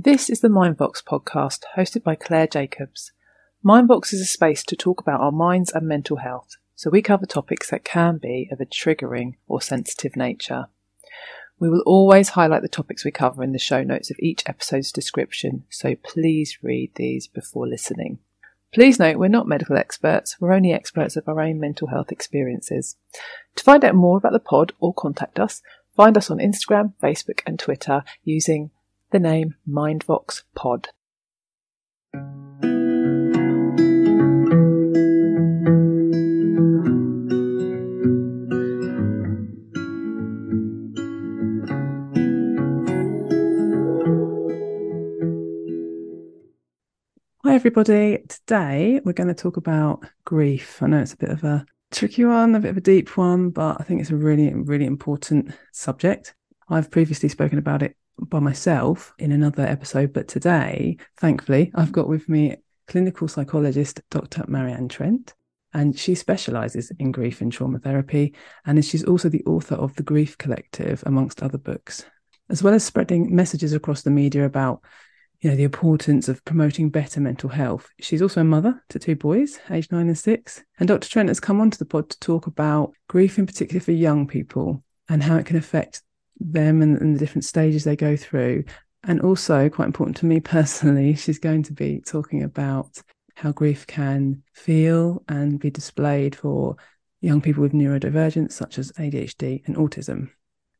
This is the Mindvox podcast, hosted by Claire Jacobs. Mindvox is a space to talk about our minds and mental health, so we cover topics that can be of a triggering or sensitive nature. We will always highlight the topics we cover in the show notes of each episode's description, so please read these before listening. Please note we're not medical experts, we're only experts of our own mental health experiences. To find out more about the pod or contact us, find us on Instagram, Facebook, and Twitter using the name Mindvox Pod. Hi, everybody. Today we're going to talk about grief. I know it's a bit of a tricky one, a bit of a deep one, but I think it's a really, really important subject. I've previously spoken about it by myself in another episode, but today, thankfully, I've got with me clinical psychologist Dr. Marianne Trent, and she specializes in grief and trauma therapy. And she's also the author of The Grief Collective, amongst other books, as well as spreading messages across the media about you know the importance of promoting better mental health. She's also a mother to two boys, aged nine and six. And Dr. Trent has come onto the pod to talk about grief in particular for young people and how it can affect them and, and the different stages they go through. And also, quite important to me personally, she's going to be talking about how grief can feel and be displayed for young people with neurodivergence, such as ADHD and autism.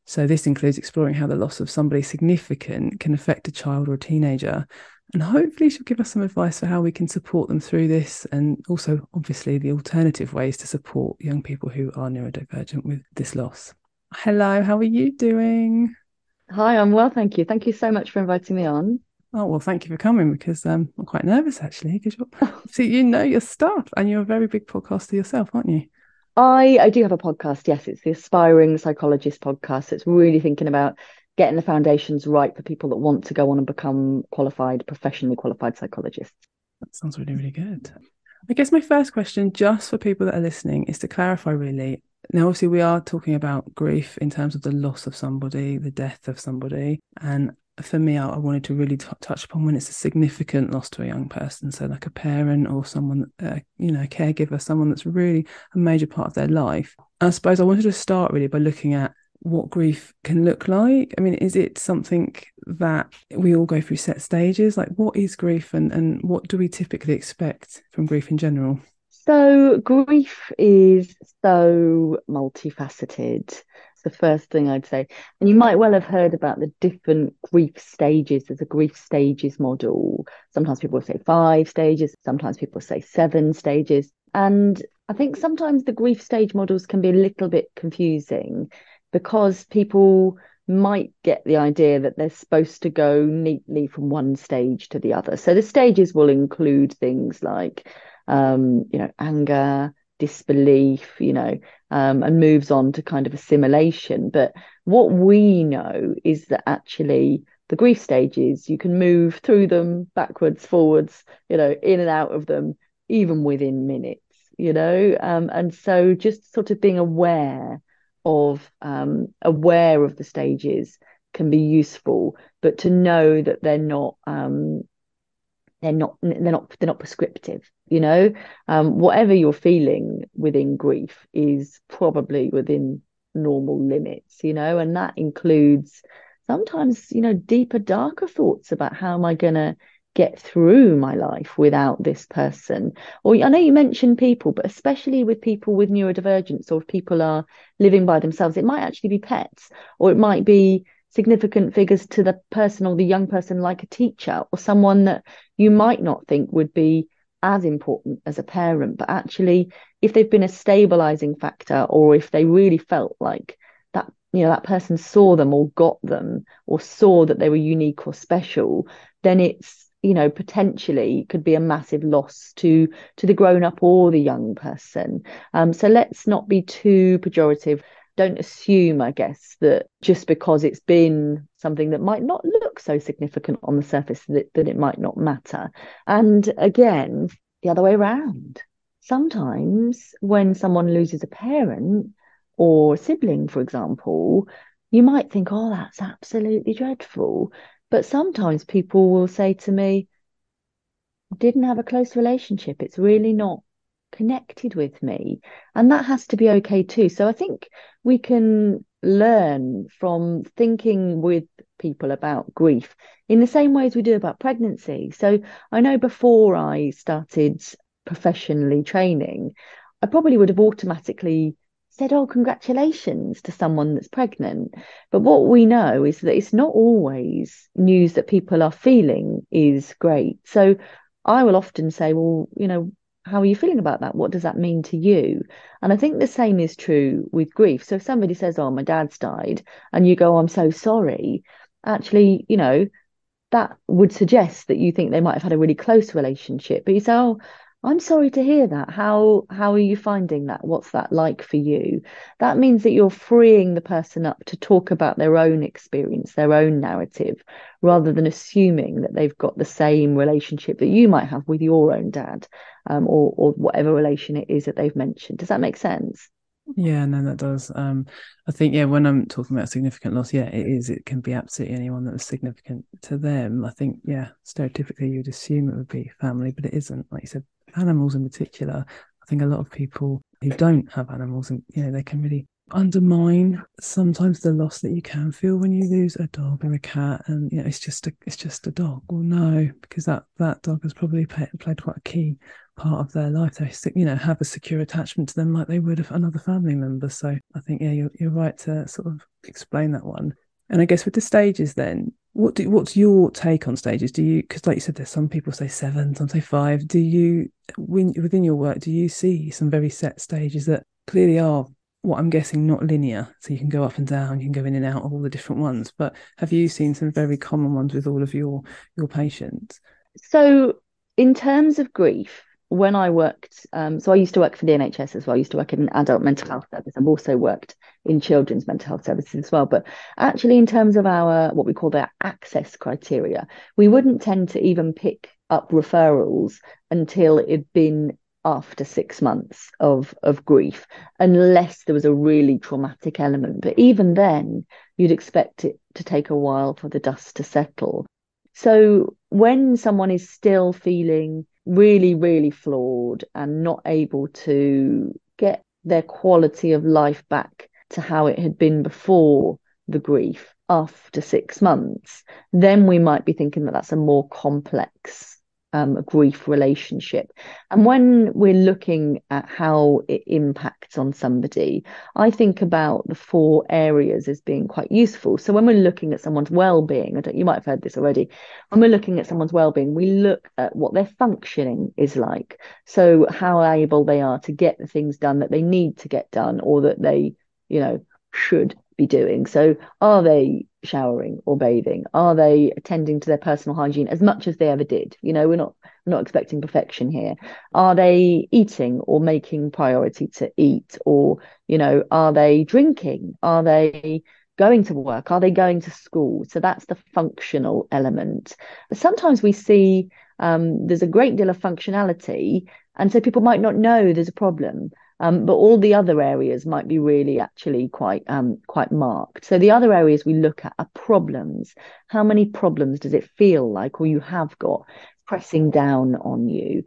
So, this includes exploring how the loss of somebody significant can affect a child or a teenager. And hopefully, she'll give us some advice for how we can support them through this, and also, obviously, the alternative ways to support young people who are neurodivergent with this loss. Hello, how are you doing? Hi, I'm well, thank you. Thank you so much for inviting me on. Oh well, thank you for coming because um, I'm quite nervous actually because see you know your stuff and you're a very big podcaster yourself, aren't you? I I do have a podcast. Yes, it's the Aspiring Psychologist podcast. It's really thinking about getting the foundations right for people that want to go on and become qualified, professionally qualified psychologists. That sounds really really good. I guess my first question, just for people that are listening, is to clarify really now, obviously, we are talking about grief in terms of the loss of somebody, the death of somebody. And for me, I, wanted to really t- touch upon when it's a significant loss to a young person. So, like a parent or someone, uh, you know, a caregiver, someone that's really a major part of their life. I suppose I wanted to start really by looking at what grief can look like. I mean, is it something that we all go through set stages? Like, what is grief and, and what do we typically expect from grief in general? So, grief is so multifaceted. It's the first thing I'd say. And you might well have heard about the different grief stages. There's a grief stages model. Sometimes people say five stages, sometimes people say seven stages. And I think sometimes the grief stage models can be a little bit confusing because people might get the idea that they're supposed to go neatly from one stage to the other. So the stages will include things like um, you know, anger, disbelief, you know, um, and moves on to kind of assimilation. But what we know is that actually the grief stages, you can move through them backwards, forwards, you know, in and out of them, even within minutes, you know. Um, and so just sort of being aware of um, aware of the stages can be useful, but to know that they're not um, they're not they're not they're not prescriptive you know um, whatever you're feeling within grief is probably within normal limits you know and that includes sometimes you know deeper darker thoughts about how am i going to get through my life without this person. Or i know you mentioned people but especially with people with neurodivergence or if people are living by themselves it might actually be pets or it might be significant figures to the person or the young person, like a teacher or someone that you might not think would be as important as a parent. But actually, if they've been a stabilizing factor or if they really felt like that, you know, that person saw them or got them or saw that they were unique or special, then it's you know potentially could be a massive loss to to the grown up or the young person um, so let's not be too pejorative don't assume, I guess, that just because it's been something that might not look so significant on the surface that, that it might not matter. And again, the other way around. Sometimes when someone loses a parent or a sibling, for example, you might think, oh, that's absolutely dreadful. But sometimes people will say to me, didn't have a close relationship. It's really not connected with me. And that has to be okay too. So I think we can learn from thinking with people about grief in the same way as we do about pregnancy. So I know before I started professionally training, I probably would have automatically said, Oh, congratulations to someone that's pregnant. But what we know is that it's not always news that people are feeling is great. So I will often say, Well, you know, how are you feeling about that? What does that mean to you? And I think the same is true with grief. So if somebody says, Oh, my dad's died, and you go, oh, I'm so sorry, actually, you know, that would suggest that you think they might have had a really close relationship. But you say, Oh, I'm sorry to hear that. How how are you finding that? What's that like for you? That means that you're freeing the person up to talk about their own experience, their own narrative, rather than assuming that they've got the same relationship that you might have with your own dad, um, or or whatever relation it is that they've mentioned. Does that make sense? Yeah, no, that does. Um, I think yeah, when I'm talking about significant loss, yeah, it is. It can be absolutely anyone that was significant to them. I think yeah, stereotypically you'd assume it would be family, but it isn't. Like you said, animals in particular, I think a lot of people who don't have animals, and you know, they can really undermine sometimes the loss that you can feel when you lose a dog or a cat and you know it's just a it's just a dog. Well no because that that dog has probably played, played quite a key part of their life. They you know have a secure attachment to them like they would have another family member. So i think yeah you're, you're right to sort of explain that one and i guess with the stages then what do what's your take on stages? Do you because like you said there's some people say seven some say five. Do you when within your work do you see some very set stages that clearly are what i'm guessing not linear? So you can go up and down you can go in and out of all the different ones but have you seen some very common ones with all of your your patients? So in terms of grief when I worked, um, so I used to work for the NHS as well. I used to work in adult mental health service. I've also worked in children's mental health services as well. But actually, in terms of our what we call their access criteria, we wouldn't tend to even pick up referrals until it'd been after six months of of grief, unless there was a really traumatic element. But even then, you'd expect it to take a while for the dust to settle. So when someone is still feeling really, really floored and not able to get their quality of life back to how it had been before the grief after six months, then we might be thinking that that's a more complex um, a grief relationship. And when we're looking at how it impacts on somebody, I think about the four areas as being quite useful. So when we're looking at someone's well-being, you might have heard this already. When we're looking at someone's well-being, we look at what their functioning is like. So how able they are to get the things done that they need to get done, or that they, you know, should be doing. So, are they showering or bathing? Are they attending to their personal hygiene as much as they ever did? You know, we're not we're not expecting perfection here. Are they eating or making priority to eat? Or, you know, are they drinking? Are they going to work? Are they going to school? So that's the functional element. But sometimes we see um, there's a great deal of functionality, and so people might not know there's a problem. Um, but all the other areas might be really actually quite um, quite marked. So the other areas we look at are problems. How many problems does it feel like, or you have got pressing down on you?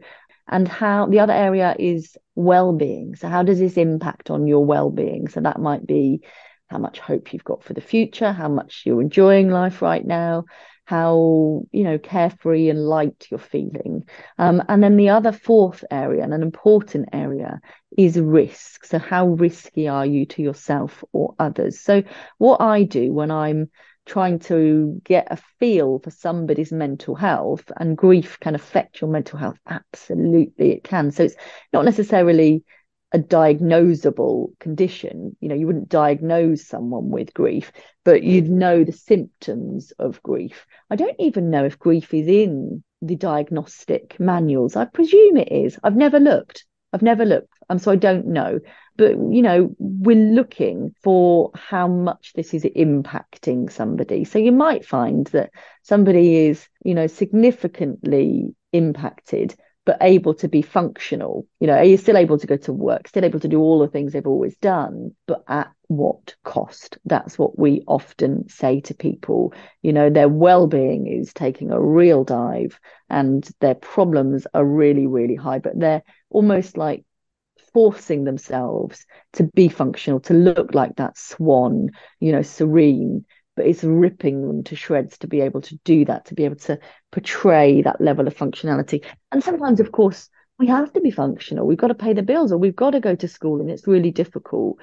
And how the other area is well-being. So how does this impact on your well-being? So that might be how much hope you've got for the future, how much you're enjoying life right now, how you know carefree and light you're feeling. Um, and then the other fourth area and an important area is risk. So how risky are you to yourself or others? So what i do when i'm trying to get a feel for somebody's mental health and grief can affect your mental health absolutely it can. So it's not necessarily a diagnosable condition. You know, you wouldn't diagnose someone with grief, but you'd know the symptoms of grief. I don't even know if grief is in the diagnostic manuals. I presume it is. I've never looked. I've never looked. Um, so I don't know. But you know, we're looking for how much this is impacting somebody. So you might find that somebody is, you know, significantly impacted but able to be functional. You know, are you still able to go to work, still able to do all the things they've always done, but at what cost? That's what we often say to people. You know, their well being is taking a real dive and their problems are really, really high, but they're almost like forcing themselves to be functional, to look like that swan, you know, serene but it's ripping them to shreds to be able to do that, to be able to portray that level of functionality. And sometimes, of course, we have to be functional. We've got to pay the bills or we've got to go to school and it's really difficult.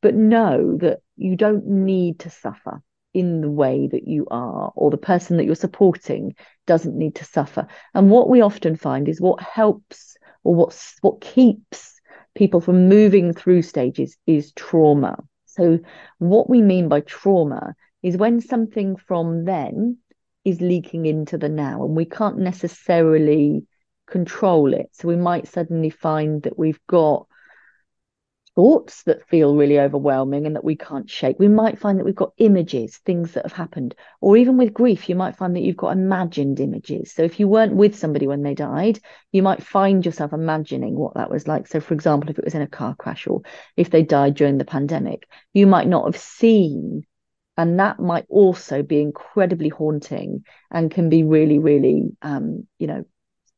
But know that you don't need to suffer in the way that you are, or the person that you're supporting doesn't need to suffer. And what we often find is what helps or what's what keeps people from moving through stages is trauma. So, what we mean by trauma is when something from then is leaking into the now and we can't necessarily control it. So we might suddenly find that we've got thoughts that feel really overwhelming and that we can't shake. We might find that we've got images, things that have happened. Or even with grief, you might find that you've got imagined images. So if you weren't with somebody when they died, you might find yourself imagining what that was like. So, for example, if it was in a car crash or if they died during the pandemic, you might not have seen and that might also be incredibly haunting and can be really really um, you know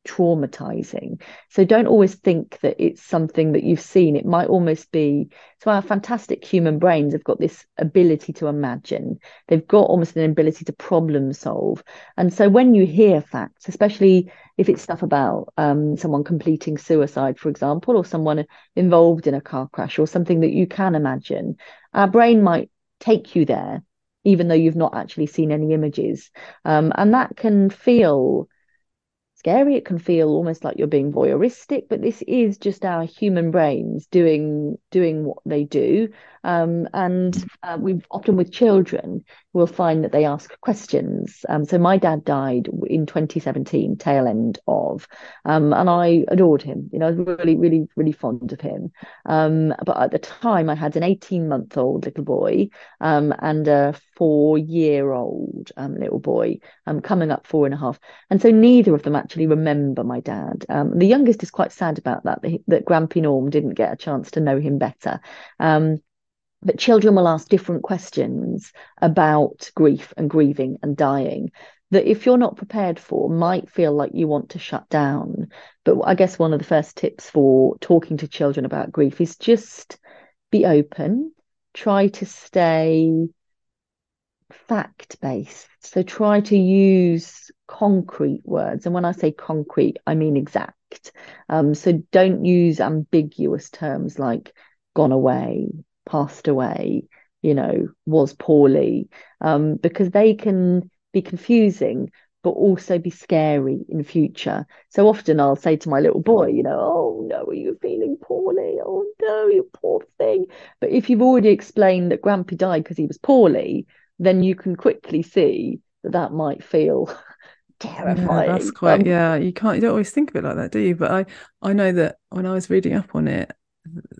traumatizing. So don't always think that it's something that you've seen. It might almost be so our fantastic human brains have got this ability to imagine. They've got almost an ability to problem solve. And so when you hear facts especially if it's stuff about um, someone completing suicide for example or someone involved in a car crash or something that you can imagine our brain might take you there even though you've not actually seen any images. Um, and that can feel scary. It can feel almost like you're being voyeuristic, but this is just our human brains doing doing what they do. Um, and uh, we often with children will find that they ask questions. Um, so my dad died in 2017, tail end of, um, and I adored him. You know, I was really, really, really fond of him. Um, but at the time, I had an 18 month old little boy um, and a four year old um, little boy coming up four and a half, and so neither of them actually remember my dad. The youngest is quite sad about that, that, that Grampy Norm didn't get a chance to know him better. Um, but children will ask different questions about grief and grieving and dying that if you're not prepared for might feel like you want to shut down but i guess one of the first tips for talking to children about grief is just be open try to stay fact based. So try to use concrete words. And when I say concrete, I mean exact. Um, so don't use ambiguous terms like gone away, passed away, you know, was poorly, um, because they can be confusing but also be scary in future. So often I'll say to my little boy, you know, oh no, are you feeling poorly? Oh no, you poor thing. But if you've already explained that Grampy died because he was poorly, then you can quickly see that that might feel terrifying. Yeah, that's quite um, yeah. You can't you don't always think of it like that, do you? But I I know that when I was reading up on it,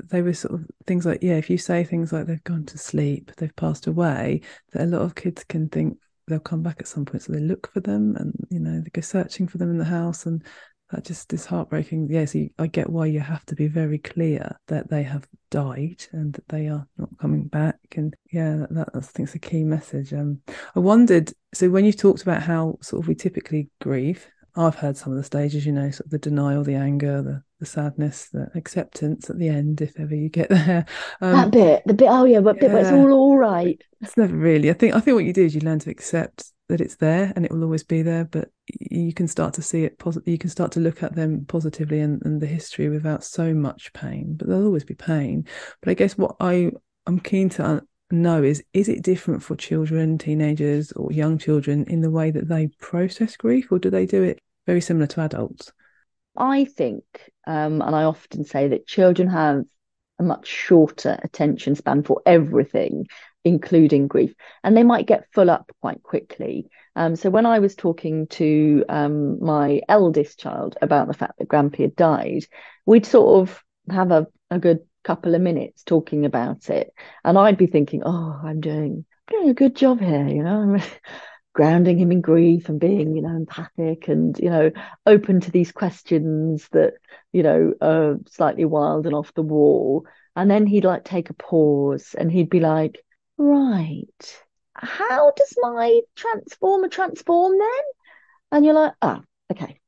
they were sort of things like yeah, if you say things like they've gone to sleep, they've passed away, that a lot of kids can think they'll come back at some point, so they look for them and you know they go searching for them in the house and that just is heartbreaking. Yeah, so I get why you have to be very clear that they have died and that they are not coming back. And yeah, that, that I think is a key message. Um, I wondered. So when you talked about how sort of we typically grieve, I've heard some of the stages. You know, sort of the denial, the anger, the the sadness, the acceptance at the end, if ever you get there. Um, that bit, the bit. Oh yeah, but yeah, bit, but it's all all right. It's never really. I think. I think what you do is you learn to accept that it's there and it will always be there but you can start to see it positive you can start to look at them positively and, and the history without so much pain but there'll always be pain but i guess what i i'm keen to know is is it different for children teenagers or young children in the way that they process grief or do they do it very similar to adults i think um, and i often say that children have a much shorter attention span for everything including grief. And they might get full up quite quickly. Um, so when I was talking to um, my eldest child about the fact that Grampy had died, we'd sort of have a, a good couple of minutes talking about it. And I'd be thinking, oh, I'm doing doing a good job here, you know. grounding him in grief and being, you know, empathic and, you know, open to these questions that, you know, are slightly wild and off the wall. And then he'd like take a pause and he'd be like, right, how does my transformer transform then? And you're like, oh, okay,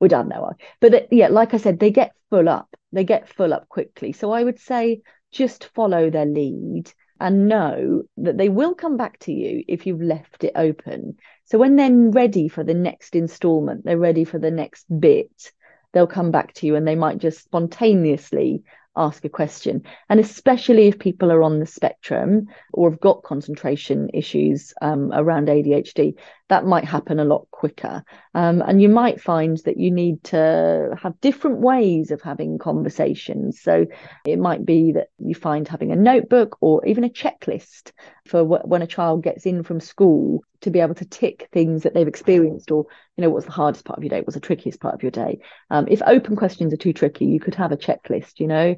we're done now. But yeah, like I said, they get full up. They get full up quickly. So I would say just follow their lead and know that they will come back to you if you've left it open. So when they're ready for the next installment, they're ready for the next bit, they'll come back to you and they might just spontaneously ask a question. And especially if people are on the spectrum or have got concentration issues um, around ADHD, that might happen a lot quicker. Um, and you might find that you need to have different ways of having conversations. So it might be that you find having a notebook or even a checklist for when a child gets in from school to be able to tick things that they've experienced or you know what's the hardest part of your day what's the trickiest part of your day. Um, if open questions are too tricky you could have a checklist you know.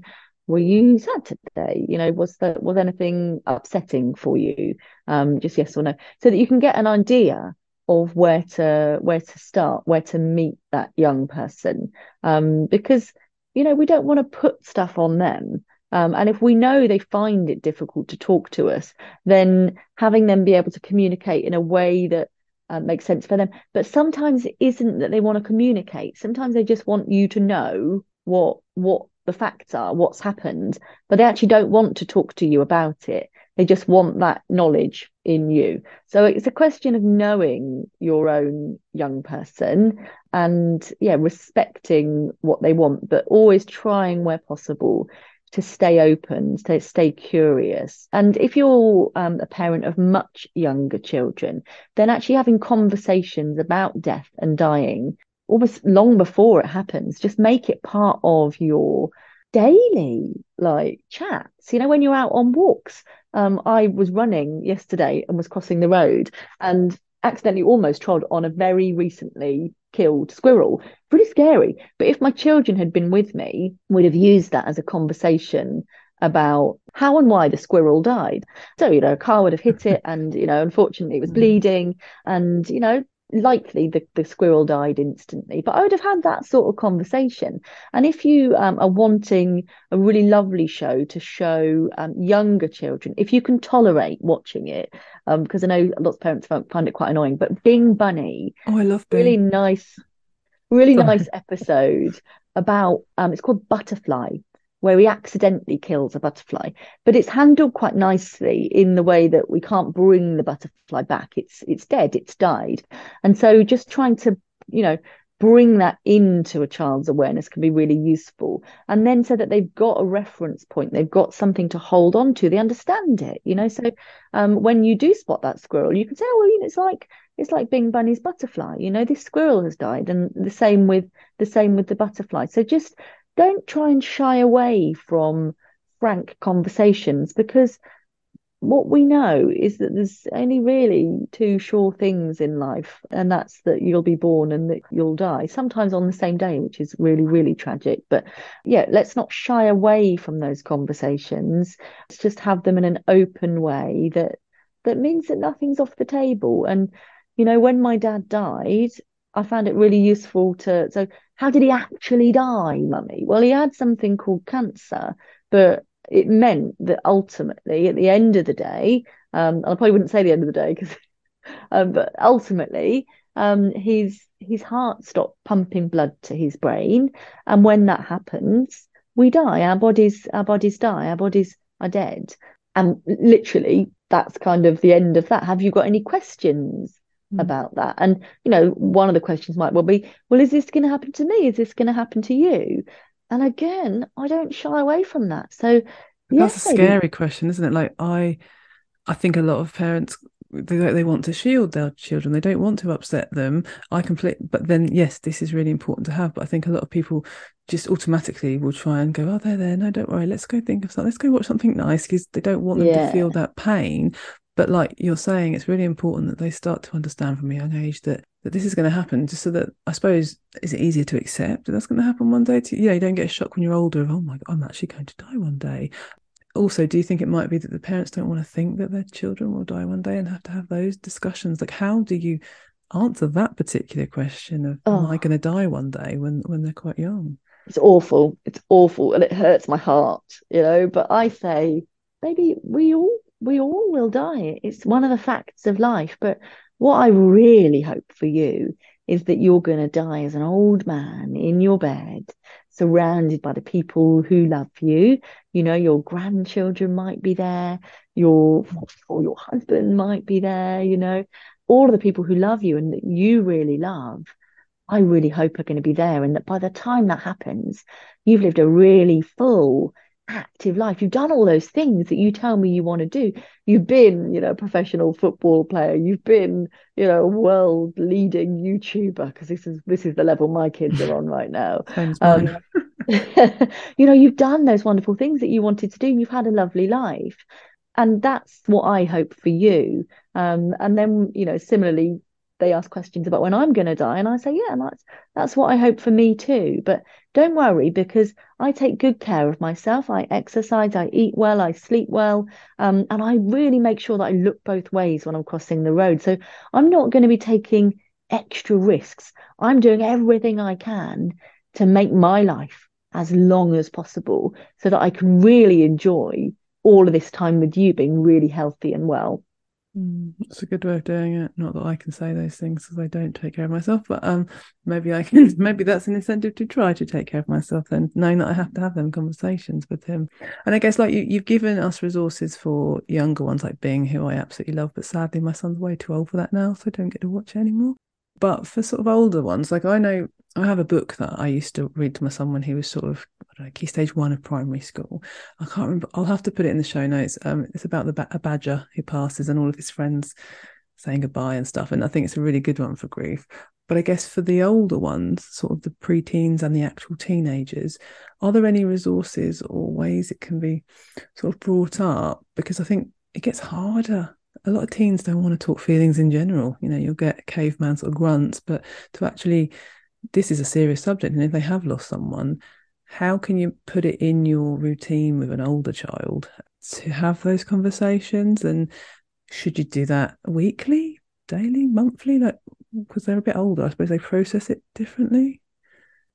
Were you sad today? You know was there was anything upsetting for you? Um, just yes or no. So that you can get an idea of where to where to start where to meet that young person. Um, because you know we don't want to put stuff on them. Um, and if we know they find it difficult to talk to us then having them be able to communicate in a way that uh, makes sense for them. But sometimes it isn't that they want to communicate. Sometimes they just want you to know what what the facts are what's happened but they actually don't want to talk to you about it they just want that knowledge in you. So it's a question of knowing your own young person and, yeah, respecting what they want, but always trying where possible to stay open, to stay curious. And if you're um, a parent of much younger children, then actually having conversations about death and dying almost long before it happens, just make it part of your daily like chats you know when you're out on walks um i was running yesterday and was crossing the road and accidentally almost trod on a very recently killed squirrel pretty scary but if my children had been with me we'd have used that as a conversation about how and why the squirrel died. So, you know, a car would have hit it and, you know, unfortunately it was mm. bleeding. And, you know, likely the, the squirrel died instantly but i would have had that sort of conversation. And if you um, are wanting a really lovely show to show um, younger children if you can tolerate watching it because um, i know lots of parents find it quite annoying but bing bunny oh i love bing. really nice really nice episode about um, it's called butterfly where he accidentally kills a butterfly. But it's handled quite nicely in the way that we can't bring the butterfly back. It's it's dead it's died. And so just trying to you know bring that into a child's awareness can be really useful. And then so that they've got a reference point they've got something to hold on to they understand it you know. So um, when you do spot that squirrel you can say oh well you know it's like it's like bing bunny's butterfly you know this squirrel has died and the same with the same with the butterfly. So just don't try and shy away from frank conversations because what we know is that there's only really two sure things in life, and that's that you'll be born and that you'll die, sometimes on the same day, which is really, really tragic. But yeah, let's not shy away from those conversations. Let's just have them in an open way that that means that nothing's off the table. And you know, when my dad died, I found it really useful to so how did he actually die, mummy? Well, he had something called cancer, but it meant that ultimately, at the end of the day, um, I probably wouldn't say the end of the day because, um, but ultimately, um, his his heart stopped pumping blood to his brain, and when that happens, we die. Our bodies our bodies die. Our bodies are dead, and literally, that's kind of the end of that. Have you got any questions? Mm. about that. And, you know, one of the questions might well be, well, is this going to happen to me? Is this going to happen to you? And again, I don't shy away from that. So that's yes, a scary question, isn't it? Like I I think a lot of parents they they want to shield their children. They don't want to upset them. I completely, but then yes, this is really important to have. But I think a lot of people just automatically will try and go, oh, they're there. No, don't worry. Let's go think of something. Let's go watch something nice because they don't want them yeah. to feel that pain. But like you're saying, it's really important that they start to understand from a young age that that this is going to happen, just so that I suppose is it easier to accept that that's going to happen one day? To, yeah, you don't get a shock when you're older of oh my god, I'm actually going to die one day. also, do you think it might be that the parents don't want to think that their children will die one day and have to have those discussions? Like, how do you answer that particular question of oh. am I going to die one day when when they're quite young? It's awful. It's awful, and it hurts my heart, you know. But I say, maybe we all we all will die. It's one of the facts of life. But what I really hope for you is that you're going to die as an old man in your bed, surrounded by the people who love you. You know, your grandchildren might be there, your or your husband might be there, you know, all of the people who love you and that you really love. I really hope are going to be there. And that by the time that happens, you've lived a really full, active life. You've done all those things that you tell me you want to do. You've been, you know, a professional football player. You've been, you know, a world leading YouTuber because this is this is the level my kids are on right now. Um, you know, you've done those wonderful things that you wanted to do. You've had a lovely life, and that's what I hope for you. Um, and then, you know, similarly, they ask questions about when I'm going to die, and I say, yeah, that's that's what I hope for me too. But don't worry because I take good care of myself. I exercise, I eat well, I sleep well, um, and I really make sure that I look both ways when I'm crossing the road. So I'm not going to be taking extra risks. I'm doing everything I can to make my life as long as possible so that I can really enjoy all of this time with you being really healthy and well. Mm, that's a good way of doing it. Not that I can say those things because I don't take care of myself, but um, maybe I can. Maybe that's an incentive to try to take care of myself. Then knowing that I have to have them conversations with him, and I guess like you, you've given us resources for younger ones, like Bing who I absolutely love, but sadly my son's way too old for that now, so I don't get to watch it anymore. But for sort of older ones, like I know I have a book that I used to read to my son when he was sort of key stage one of primary school. I can't remember. I'll have to put it in the show notes. Um, it's about the a badger who passes and all of his friends saying goodbye and stuff. And I think it's a really good one for grief. But I guess for the older ones, sort of the preteens and the actual teenagers, are there any resources or ways it can be sort of brought up? Because I think it gets harder a lot of teens don't want to talk feelings in general. You know, you'll get caveman sort of grunts, but to actually, this is a serious subject. And if they have lost someone, how can you put it in your routine with an older child to have those conversations? And should you do that weekly, daily, monthly? Like, because they're a bit older, I suppose they process it differently.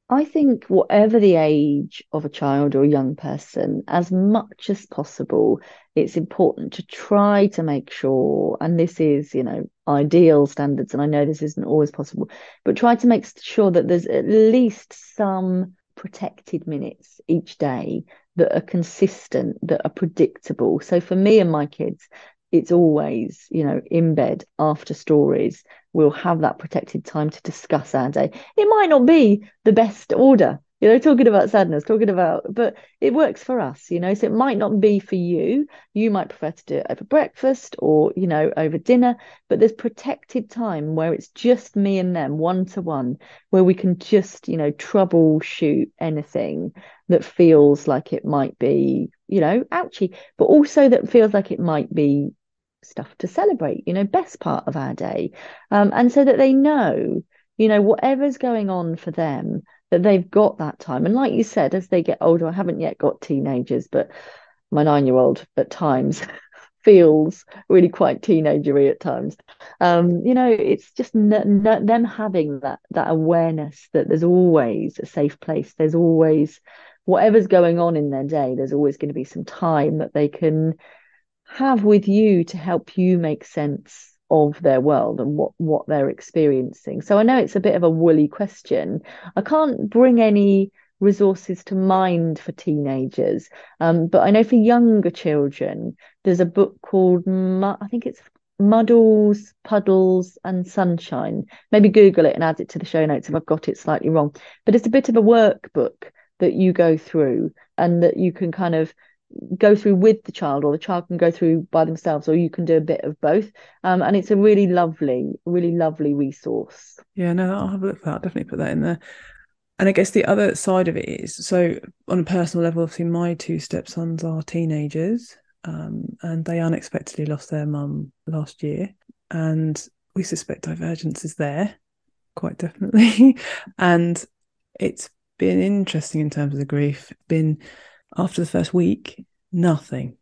I think, whatever the age of a child or a young person, as much as possible, it's important to try to make sure, and this is, you know, ideal standards, and I know this isn't always possible, but try to make sure that there's at least some protected minutes each day that are consistent, that are predictable. So for me and my kids, it's always, you know, in bed after stories, we'll have that protected time to discuss our day. It might not be the best order you know talking about sadness talking about but it works for us you know so it might not be for you you might prefer to do it over breakfast or you know over dinner but there's protected time where it's just me and them one to one where we can just you know troubleshoot anything that feels like it might be you know ouchy but also that feels like it might be stuff to celebrate you know best part of our day um, and so that they know you know whatever's going on for them that they've got that time. And like you said, as they get older, I haven't yet got teenagers, but my nine year old at times feels really quite teenagery at times. Um, you know, it's just n- n- them having that that awareness that there's always a safe place. There's always whatever's going on in their day. There's always going to be some time that they can have with you to help you make sense of their world and what what they're experiencing. So i know it's a bit of a woolly question. I can't bring any resources to mind for teenagers um, but i know for younger children there's a book called i think it's muddles puddles and sunshine. Maybe google it and add it to the show notes if i've got it slightly wrong. But it's a bit of a workbook that you go through and that you can kind of go through with the child or the child can go through by themselves or you can do a bit of both. Um, and it's a really lovely really lovely resource. Yeah no i'll have a look for that. I'll definitely put that in there. And i guess the other side of it is so on a personal level obviously my two stepsons are teenagers um, and they unexpectedly lost their mum last year. And we suspect divergence is there quite definitely. And it's been interesting in terms of the grief been after the first week, nothing,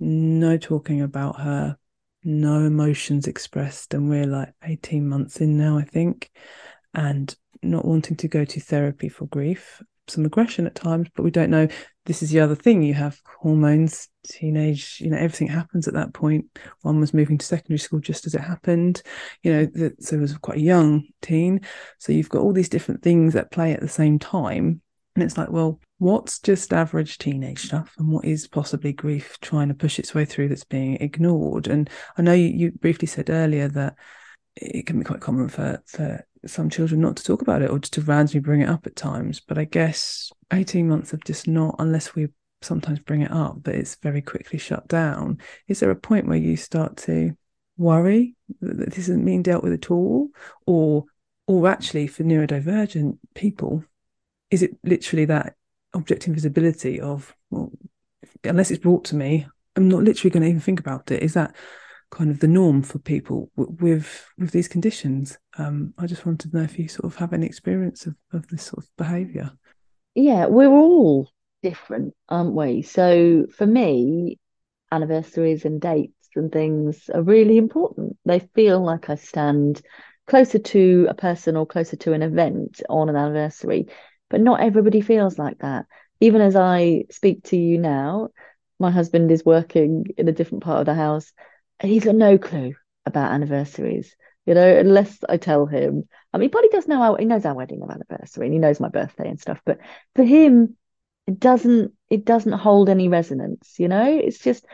no talking about her, no emotions expressed. And we're like 18 months in now, I think, and not wanting to go to therapy for grief, some aggression at times, but we don't know. This is the other thing you have hormones, teenage, you know, everything happens at that point. One was moving to secondary school just as it happened, you know, so it was quite a young teen. So you've got all these different things that play at the same time. And it's like, well, what's just average teenage stuff and what is possibly grief trying to push its way through that's being ignored? And I know you, you briefly said earlier that it can be quite common for, for some children not to talk about it or just to randomly bring it up at times. But I guess 18 months of just not, unless we sometimes bring it up, but it's very quickly shut down. Is there a point where you start to worry that this isn't being dealt with at all? Or or actually for neurodivergent people, is it literally that object invisibility of well, unless it's brought to me, I'm not literally going to even think about it. Is that kind of the norm for people w- with with these conditions. Um, I just wanted to know if you sort of have any experience of, of this sort of behaviour. Yeah, we're all different, aren't we? So for me, anniversaries and dates and things are really important. They feel like I stand closer to a person or closer to an event on an anniversary, but not everybody feels like that. Even as I speak to you now, my husband is working in a different part of the house and he's got no clue about anniversaries. You know, unless I tell him. I mean, he probably does know our, he knows our wedding anniversary and he knows my birthday and stuff. But for him, it doesn't it doesn't hold any resonance. You know, it's just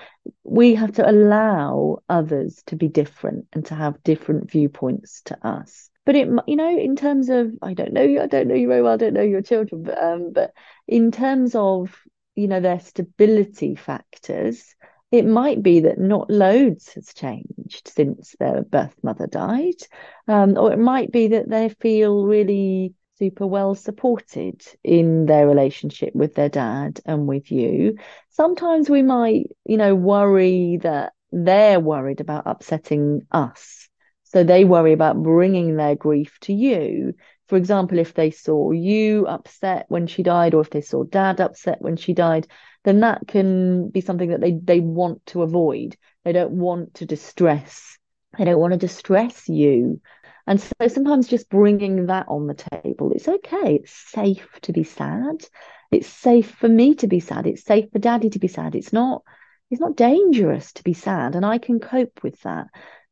we have to allow others to be different and to have different viewpoints to us. But it, you know, in terms of I don't know you, I don't know you very well, I don't know your children, but um, but in terms of you know their stability factors it might be that not loads has changed since their birth mother died, um, or it might be that they feel really super well supported in their relationship with their dad and with you. Sometimes we might, you know, worry that they're worried about upsetting us. So they worry about bringing their grief to you. For example, if they saw you upset when she died, or if they saw dad upset when she died, then that can be something that they they want to avoid. They don't want to distress. They don't want to distress you. And so sometimes just bringing that on the table, it's okay. It's safe to be sad. It's safe for me to be sad. It's safe for daddy to be sad. It's not it's not dangerous to be sad and I can cope with that.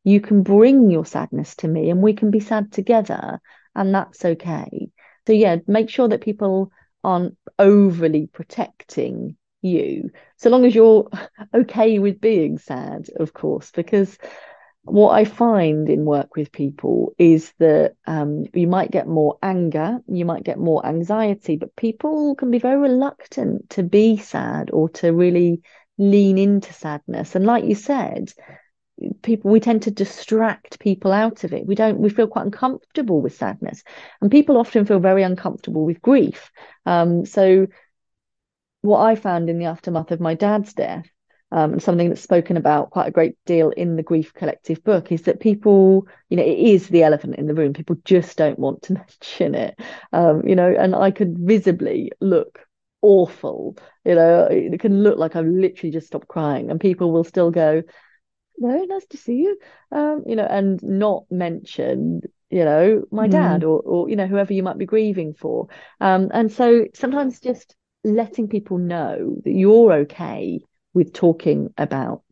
You can bring your sadness to me and we can be sad together and that's okay. So yeah, make sure that people aren't overly protecting you, so long as you're okay with being sad, of course, because what I find in work with people is that um, you might get more anger, you might get more anxiety, but people can be very reluctant to be sad or to really lean into sadness. And like you said, people we tend to distract people out of it. We don't we feel quite uncomfortable with sadness. And people often feel very uncomfortable with grief. Um, so what I found in the aftermath of my dad's death, um, and something that's spoken about quite a great deal in the Grief Collective book, is that people, you know, it is the elephant in the room. People just don't want to mention it, um, you know, and I could visibly look awful, you know, it can look like I've literally just stopped crying, and people will still go, no, nice to see you, um, you know, and not mention you know my mm. dad or or you know whoever you might be grieving for um and so sometimes just letting people know that you're okay with talking about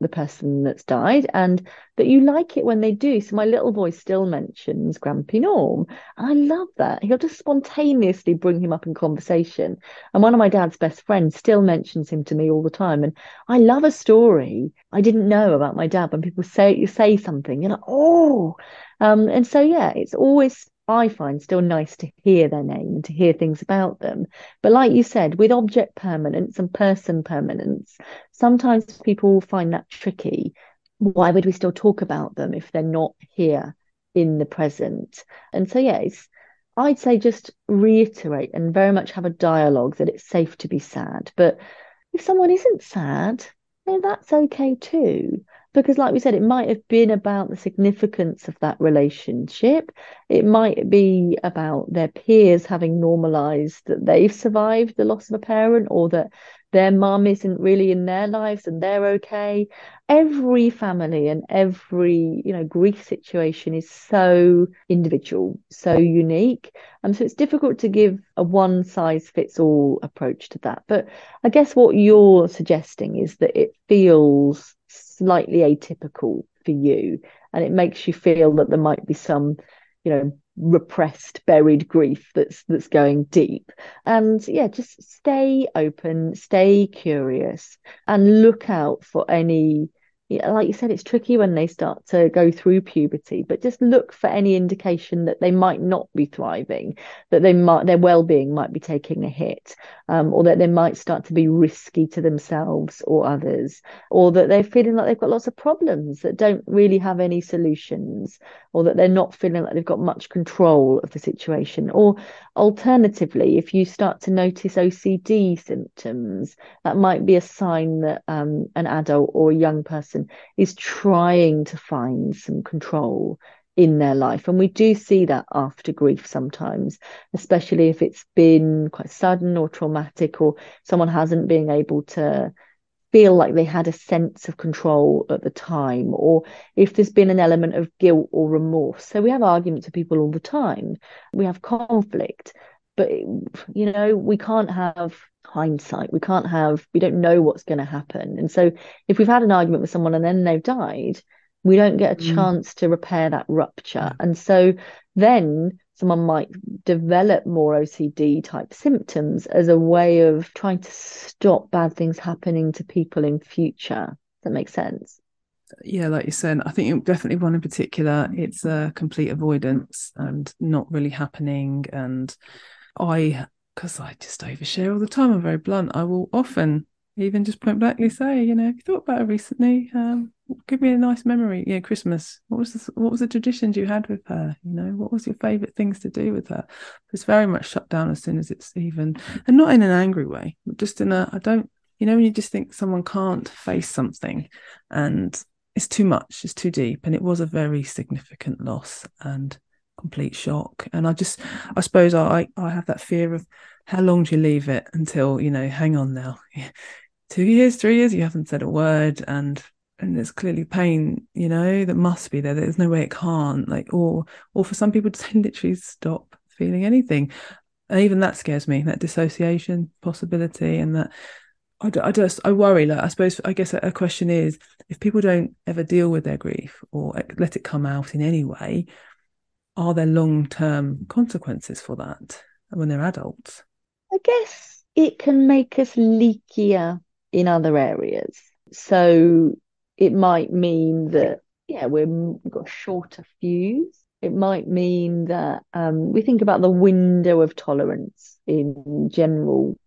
the person that's died and that you like it when they do. So my little boy still mentions Grampy Norm. And I love that. He'll just spontaneously bring him up in conversation. And one of my dad's best friends still mentions him to me all the time. And I love a story I didn't know about my dad when people say you say something, you're like, oh. Um, and so yeah, it's always I find still nice to hear their name and to hear things about them. But like you said, with object permanence and person permanence, sometimes people find that tricky. Why would we still talk about them if they're not here in the present? And so, yeah, I'd say just reiterate and very much have a dialogue that it's safe to be sad. But if someone isn't sad, then that's okay too because like we said it might have been about the significance of that relationship it might be about their peers having normalized that they've survived the loss of a parent or that their mum isn't really in their lives and they're okay. Every family and every, you know, grief situation is so individual, so unique. And um, so it's difficult to give a one size fits all approach to that. But I guess what you're suggesting is that it feels slightly atypical for you and it makes you feel that there might be some you know repressed buried grief that's that's going deep. And yeah just stay open stay curious and look out for any yeah, like you said, it's tricky when they start to go through puberty, but just look for any indication that they might not be thriving, that they might their well-being might be taking a hit, um, or that they might start to be risky to themselves or others, or that they're feeling like they've got lots of problems that don't really have any solutions, or that they're not feeling like they've got much control of the situation. Or alternatively, if you start to notice OCD symptoms, that might be a sign that um, an adult or a young person person is trying to find some control in their life. And we do see that after grief sometimes, especially if it's been quite sudden or traumatic, or someone hasn't been able to feel like they had a sense of control at the time, or if there's been an element of guilt or remorse. So we have arguments with people all the time, we have conflict. But you know, we can't have hindsight. We can't have, we don't know what's going to happen. And so if we've had an argument with someone and then they've died, we don't get a mm. chance to repair that rupture. And so then someone might develop more OCD type symptoms as a way of trying to stop bad things happening to people in future. Does that make sense? Yeah, like you said, I think definitely one in particular, it's a complete avoidance and not really happening. And I because I just overshare all the time. I'm very blunt. I will often even just point blankly say, you know, have you thought about it recently? Um, give me a nice memory. Yeah, Christmas. What was the what was the traditions you had with her? You know, what was your favourite things to do with her? It's very much shut down as soon as it's even, and not in an angry way, but just in a I don't. You know, when you just think someone can't face something, and it's too much, it's too deep, and it was a very significant loss, and complete shock. And I just, I suppose I, I have that fear of how long do you leave it until, you know, hang on now, two years, three years, you haven't said a word and, and there's clearly pain, you know, that must be there. There's no way it can't like, or, or for some people to literally stop feeling anything. And even that scares me, that dissociation possibility and that, I, I just I worry like I suppose I guess a question is if people don't ever deal with their grief or let it come out in any way are there long term consequences for that when they're adults? I guess it can make us leakier in other areas. So it might mean that, yeah, we've got a shorter fuse. It might mean that um, we think about the window of tolerance in general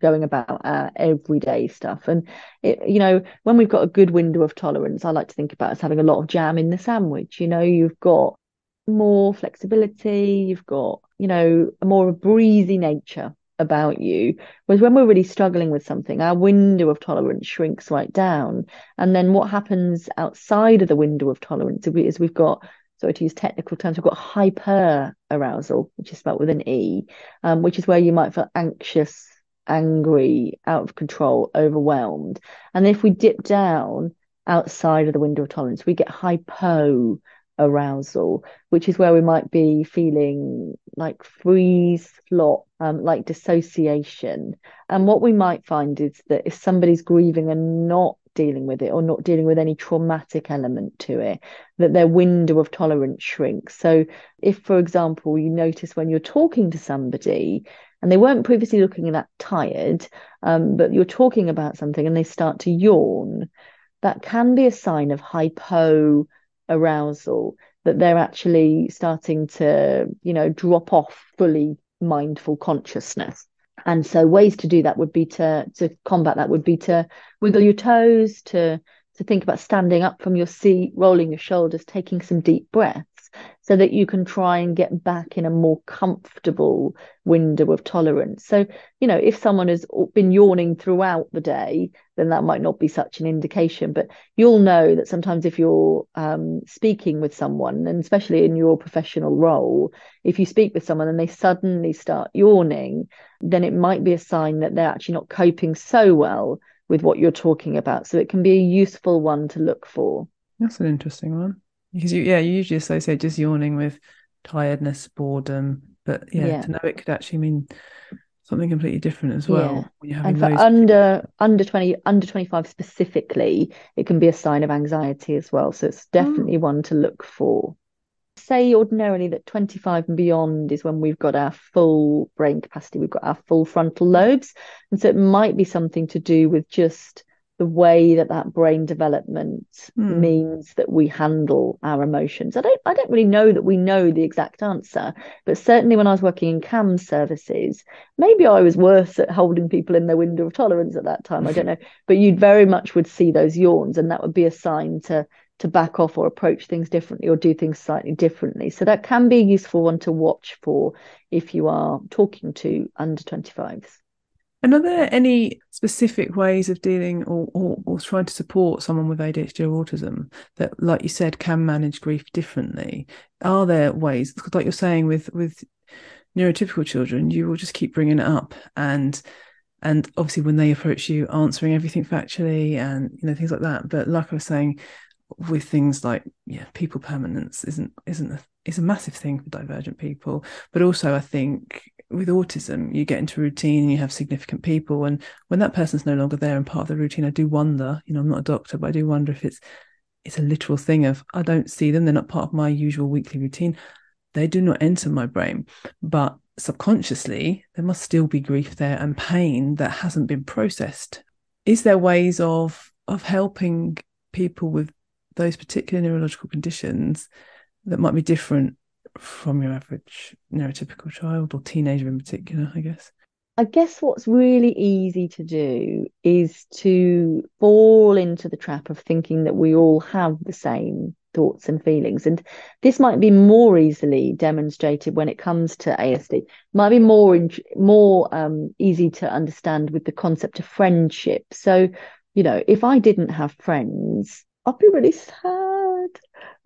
going about our everyday stuff. And it, you know, when we've got a good window of tolerance, I like to think about us having a lot of jam in the sandwich. You know, you've got more flexibility, you've got, you know, a more breezy nature about you. Whereas when we're really struggling with something, our window of tolerance shrinks right down. And then what happens outside of the window of tolerance is we've got, sorry to use technical terms, we've got hyper arousal, which is spelled with an E, um, which is where you might feel anxious, angry, out of control, overwhelmed. And if we dip down outside of the window of tolerance, we get hypo arousal, which is where we might be feeling like freeze, flop, um, like dissociation. And what we might find is that if somebody's grieving and not dealing with it or not dealing with any traumatic element to it, that their window of tolerance shrinks. So, if, for example, you notice when you're talking to somebody and they weren't previously looking that tired, um, but you're talking about something and they start to yawn, that can be a sign of hypo arousal that they're actually starting to you know drop off fully mindful consciousness. And so ways to do that would be to to combat that would be to wiggle your toes to to think about standing up from your seat rolling your shoulders taking some deep breaths so that you can try and get back in a more comfortable window of tolerance. So, you know, if someone has been yawning throughout the day, then that might not be such an indication. But you'll know that sometimes if you're um, speaking with someone, and especially in your professional role, if you speak with someone and they suddenly start yawning, then it might be a sign that they're actually not coping so well with what you're talking about. So it can be a useful one to look for. That's an interesting one because you yeah you usually associate just yawning with tiredness boredom but yeah, yeah. to know it could actually mean something completely different as well yeah. and for under under 20 under 25 specifically it can be a sign of anxiety as well so it's hmm. definitely oh. one to look for say ordinarily that 25 and beyond is when we've got our full brain capacity we've got our full frontal lobes and so it might be something to do with just the way that that brain development mm. means that we handle our emotions. I don't I don't really know that we know the exact answer, but certainly when I was working in CAMHS services, maybe I was worse at holding people in their window of tolerance at that time. I don't know, but you very much would see those yawns, and that would be a sign to to back off or approach things differently or do things slightly differently. So that can be a useful one to watch for if you are talking to under 25s. And are there any specific ways of dealing or, or, or, trying to support someone with ADHD or autism that, like you said, can manage grief differently? Are there ways, like you're saying with with neurotypical children, you will just keep bringing it up and and obviously when they approach you, answering everything factually and you know things like that. But like I was saying, with things like yeah, people permanence isn't isn't a, is a massive thing for divergent people. But also, I think with autism, you get into routine and you have significant people. And when that person's no longer there and part of the routine, I do wonder, you know, I'm not a doctor, but I do wonder if it's it's a literal thing of I don't see them, they're not part of my usual weekly routine. They do not enter my brain. But subconsciously, there must still be grief there and pain that hasn't been processed. Is there ways of of helping people with those particular neurological conditions that might be different from your average neurotypical child or teenager in particular, I guess? I guess what's really easy to do is to fall into the trap of thinking that we all have the same thoughts and feelings. And this might be more easily demonstrated when it comes to ASD. might be more more um, easy to understand with the concept of friendship. So, you know, if I didn't have friends, I'd be really sad.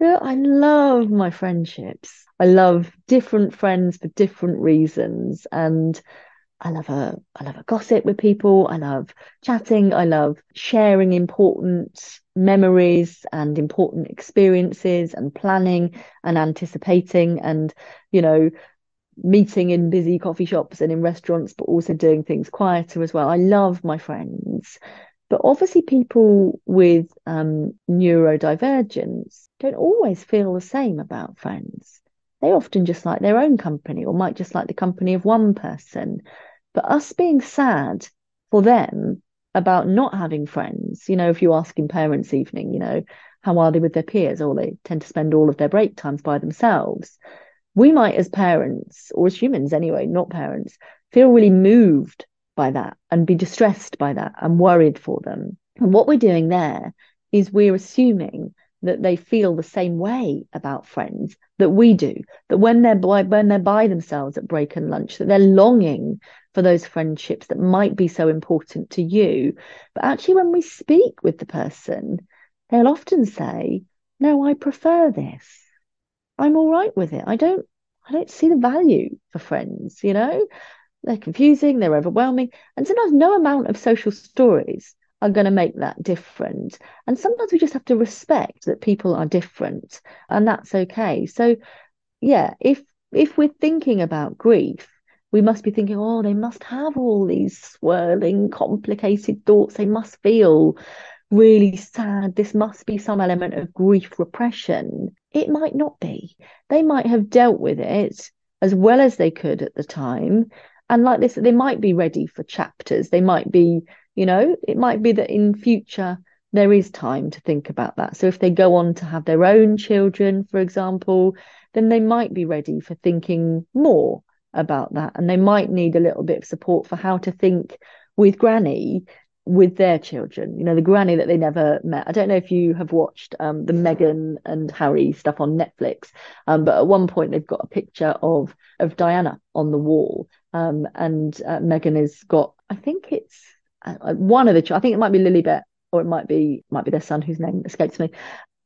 Yeah, I love my friendships. I love different friends for different reasons. And I love a I love a gossip with people. I love chatting. I love sharing important memories and important experiences and planning and anticipating and you know meeting in busy coffee shops and in restaurants but also doing things quieter as well. I love my friends. But obviously, people with um, neurodivergence don't always feel the same about friends. They often just like their own company or might just like the company of one person. But us being sad for them about not having friends, you know, if you ask in parents' evening, you know, how are they with their peers? Or they tend to spend all of their break times by themselves. We might, as parents, or as humans anyway, not parents, feel really moved by that and be distressed by that and worried for them. And what we're doing there is we're assuming that they feel the same way about friends that we do that when they're by when they're by themselves at break and lunch that they're longing for those friendships that might be so important to you. But actually when we speak with the person they'll often say no i prefer this. I'm all right with it. I don't i don't see the value for friends you know they're confusing, they're overwhelming. And sometimes no amount of social stories are going to make that different. And sometimes we just have to respect that people are different and that's okay. So yeah, if if we're thinking about grief, we must be thinking, oh, they must have all these swirling, complicated thoughts. They must feel really sad. This must be some element of grief repression. It might not be. They might have dealt with it as well as they could at the time and like this they might be ready for chapters they might be you know it might be that in future there is time to think about that so if they go on to have their own children for example then they might be ready for thinking more about that and they might need a little bit of support for how to think with granny with their children. You know, the granny that they never met. I don't know if you have watched um, the Meghan and Harry stuff on Netflix, um, but at one point they've got a picture of of Diana on the wall, um, and uh, Meghan has got, I think it's uh, one of the, I think it might be Lilibet or it might be might be their son whose name escapes me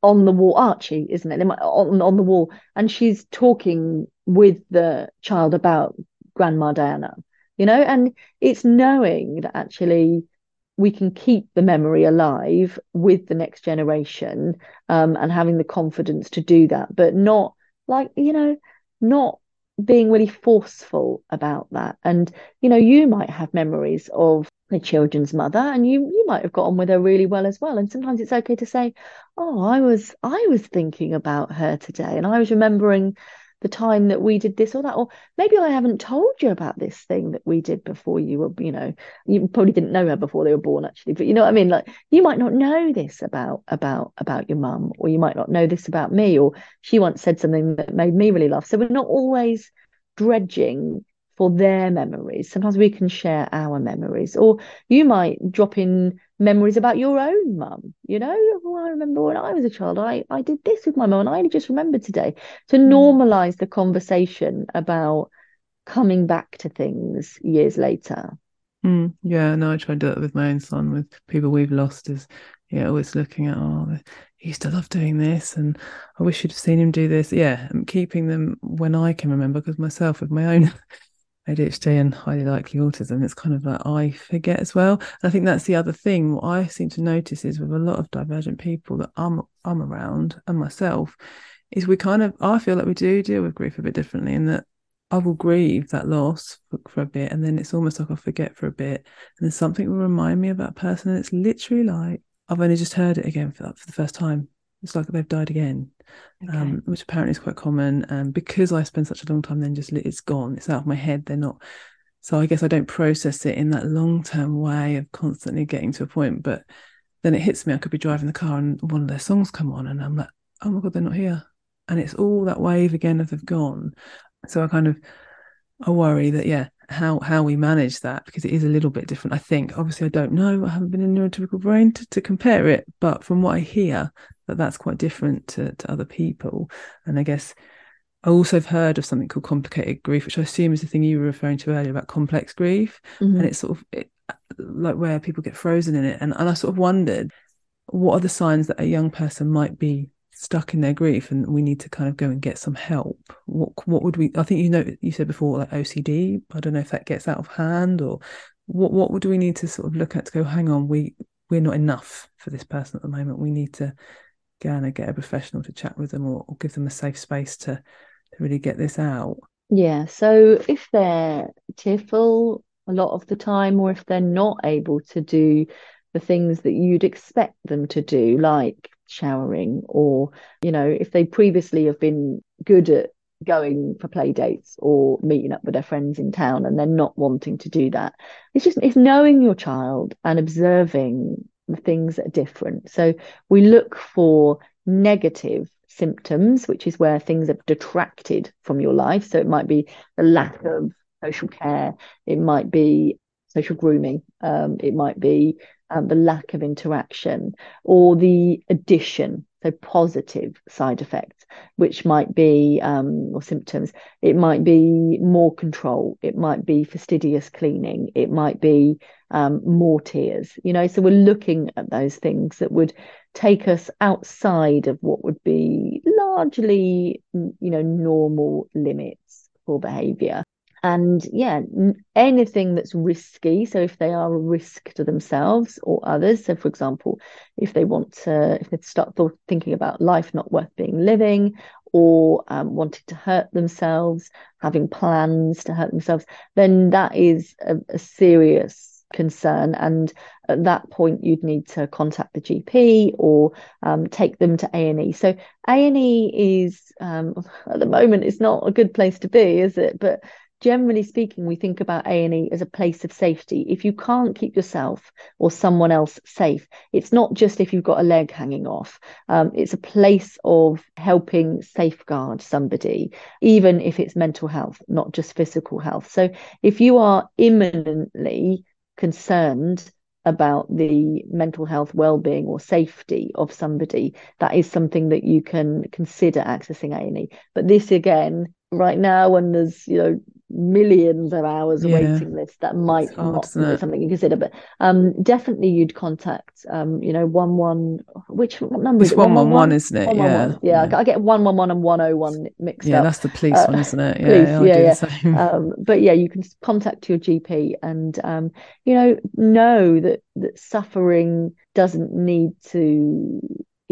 on the wall archie isn't it? Might, on, on the wall. And she's talking with the child about grandma diana you know? And it's knowing that actually we can keep the memory alive with the next generation um, and having the confidence to do that but not like you know not being really forceful about that. And you know you might have memories of the children's mother and you you might have got on with her really well as well. And sometimes it's okay to say oh i was i was thinking about her today. And i was remembering the time that we did this or that or maybe i haven't told you about this thing that we did before you were you know you probably didn't know her before they were born actually but you know what i mean like you might not know this about about about your mum or you might not know this about me or she once said something that made me really laugh so we're not always dredging for their memories. Sometimes we can share our memories, or you might drop in memories about your own mum. You know, oh, I remember when I was a child, I, I did this with my mum, and I only just remembered today. To mm. normalize the conversation about coming back to things years later. Mm, yeah, no, I try to do that with my own son, with people we've lost. Is yeah, always looking at oh, he used to love doing this, and I wish you'd have seen him do this. Yeah, I'm keeping them when I can remember, because myself with my own ADHD and highly likely autism, it's kind of like I forget as well. And I think that's the other thing. What I seem to notice is with a lot of divergent people that I'm I'm around and myself, is we kind of I feel like we do deal with grief a bit differently in that I will grieve that loss for, for a bit and then it's almost like I'll forget for a bit and then something will remind me of that person and it's literally like I've only just heard it again for, for the first time. It's like they've died again okay. um, which apparently is quite common. Um, because I spend such a long time, then just it's gone. It's out of my head. They're not. So I guess I don't process it in that long term way of constantly getting to a point. But then it hits me. I could be driving the car and one of their songs come on, and I'm like, oh my god, they're not here. And it's all that wave again of they've gone. So I kind of I worry that yeah, how how we manage that because it is a little bit different. I think obviously I don't know. I haven't been in neurotypical brain to, to compare it, but from what I hear, that that's quite different to, to other people. And I guess I also have heard of something called complicated grief, which I assume is the thing you were referring to earlier about complex grief, mm-hmm. and it's sort of it, like where people get frozen in it. And and I sort of wondered what are the signs that a young person might be stuck in their grief and we need to kind of go and get some help. What what would we i think you know you said before like ocd i don't know if that gets out of hand or what what would we need to sort of look at to go hang on we we're not enough for this person at the moment. We need to go and get a professional to chat with them or, or give them a safe space to to really get this out. Yeah so if they're tearful a lot of the time or if they're not able to do the things that you'd expect them to do like showering or you know if they previously have been good at going for play dates or meeting up with their friends in town and they're not wanting to do that. It's just it's knowing your child and observing the things that are different. So we look for negative symptoms which is where things have detracted from your life. So it might be the lack of social care it might be social grooming um, it might be um, the lack of interaction or the addition so positive side effects which might be um, or symptoms. It might be more control. It might be fastidious cleaning. It might be um, more tears you know? So we're looking at those things that would take us outside of what would be largely you know normal limits for behavior and yeah anything that's risky so if they are a risk to themselves or others so for example if they want to if they start thinking about life not worth being living or um, wanting to hurt themselves having plans to hurt themselves then that is a, a serious concern. And at that point you'd need to contact the gp or um, take them to a&e so a&e is um, at the moment it's not a good place to be is it? But generally speaking we think about a&e as a place of safety. If you can't keep yourself or someone else safe it's not just if you've got a leg hanging off. Um, it's a place of helping safeguard somebody even if it's mental health not just physical health. So if you are imminently concerned about the mental health well-being or safety of somebody that is something that you can consider accessing A&E but this again right now when there's you know millions of hours yeah. waiting list that might hard, not be something you consider but um definitely you'd contact um you know one one which number it's one one one isn't it yeah yeah, yeah. I get one one one and 101 mixed yeah up. Yeah that's the police uh, one isn't it yeah police, yeah, yeah. Um, but yeah you can contact your gp and um you know know that that suffering doesn't need to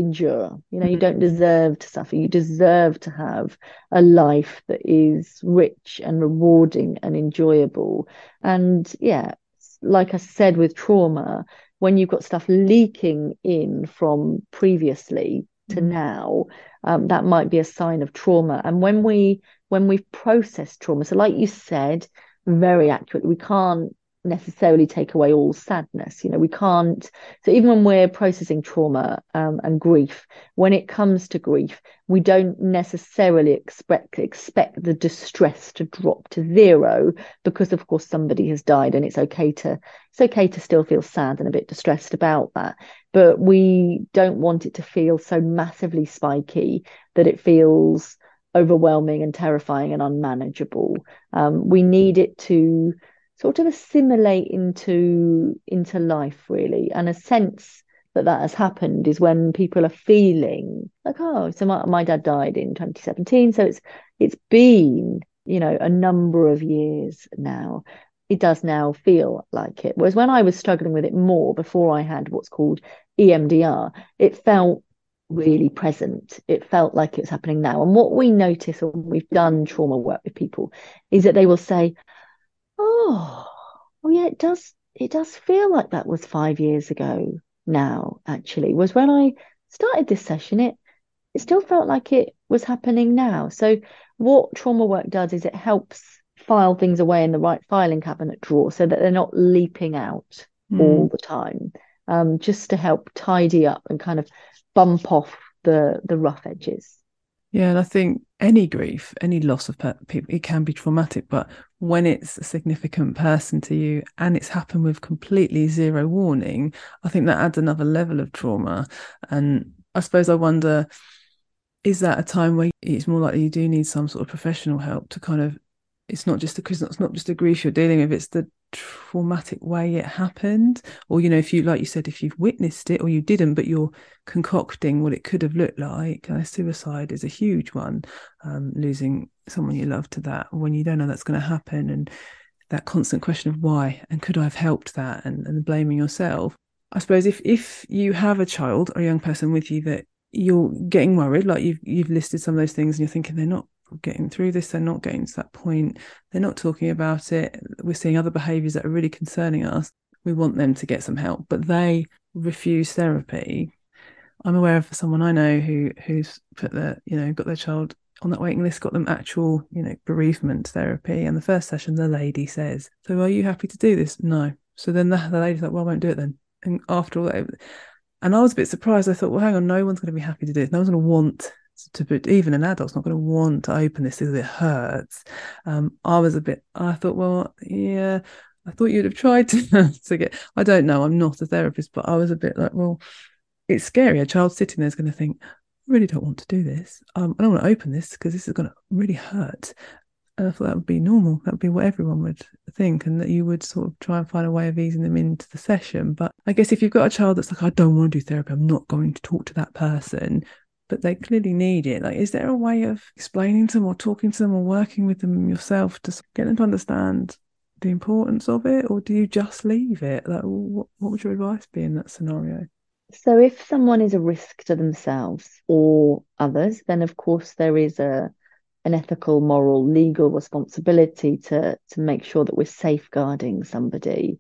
endure. You know, you don't mm-hmm. deserve to suffer. You deserve to have a life that is rich and rewarding and enjoyable. And yeah, like I said with trauma, when you've got stuff leaking in from previously to mm. now, um, that might be a sign of trauma. And when we when we've processed trauma, so like you said, very accurately, we can't necessarily take away all sadness. You know, we can't. So even when we're processing trauma um, and grief, when it comes to grief, we don't necessarily expect expect the distress to drop to zero because, of course, somebody has died, and it's okay to it's okay to still feel sad and a bit distressed about that. But we don't want it to feel so massively spiky that it feels overwhelming and terrifying and unmanageable. Um, we need it to sort of assimilate into into life really. And a sense that that has happened is when people are feeling like oh so my, my dad died in 2017 so it's it's been you know a number of years now. It does now feel like it. Whereas when i was struggling with it more before i had what's called emdr it felt really present. It felt like it's happening now. And what we notice when we've done trauma work with people is that they will say oh, oh yeah, it does. It does feel like that was five years ago now. Actually, was when I started this session. It it still felt like it was happening now. So what trauma work does is it helps file things away in the right filing cabinet drawer so that they're not leaping out mm. all the time. Um, just to help tidy up and kind of bump off the the rough edges. Yeah, and I think any grief, any loss of people, it can be traumatic. But when it's a significant person to you and it's happened with completely zero warning, I think that adds another level of trauma. And I suppose I wonder, is that a time where it's more likely you do need some sort of professional help to kind of it's not just because it's not just the grief you're dealing with it's the traumatic way it happened or you know if you like you said if you've witnessed it or you didn't but you're concocting what it could have looked like uh, suicide is a huge one um, losing someone you love to that when you don't know that's going to happen and that constant question of why and could i have helped that and, and blaming yourself. I suppose if if you have a child or a young person with you that you're getting worried like you've you've listed some of those things and you're thinking they're not getting through this. They're not getting to that point. They're not talking about it. We're seeing other behaviors that are really concerning us. We want them to get some help, but they refuse therapy. I'm aware of someone I know who who's put their, you know, got their child on that waiting list, got them actual, you know, bereavement therapy. And the first session, the lady says, So are you happy to do this? No. So then the, the lady's like, Well, I won't do it then. And after all that, and I was a bit surprised. I thought, well, hang on, no one's going to be happy to do this. No one's going to want to put even an adult's not going to want to open this because it hurts. Um, I was a bit. I thought, well, yeah, I thought you'd have tried to to get. I don't know. I'm not a therapist, but I was a bit like, well, it's scary. A child sitting there is going to think, I really don't want to do this. Um, I don't want to open this because this is going to really hurt. And I thought that would be normal. That would be what everyone would think, and that you would sort of try and find a way of easing them into the session. But I guess if you've got a child that's like, I don't want to do therapy, I'm not going to talk to that person, but they clearly need it. Like, is there a way of explaining to them or talking to them or working with them yourself to get them to understand the importance of it, or do you just leave it? Like, what, what would your advice be in that scenario? So, if someone is a risk to themselves or others, then of course there is a an ethical, moral, legal responsibility to to make sure that we're safeguarding somebody.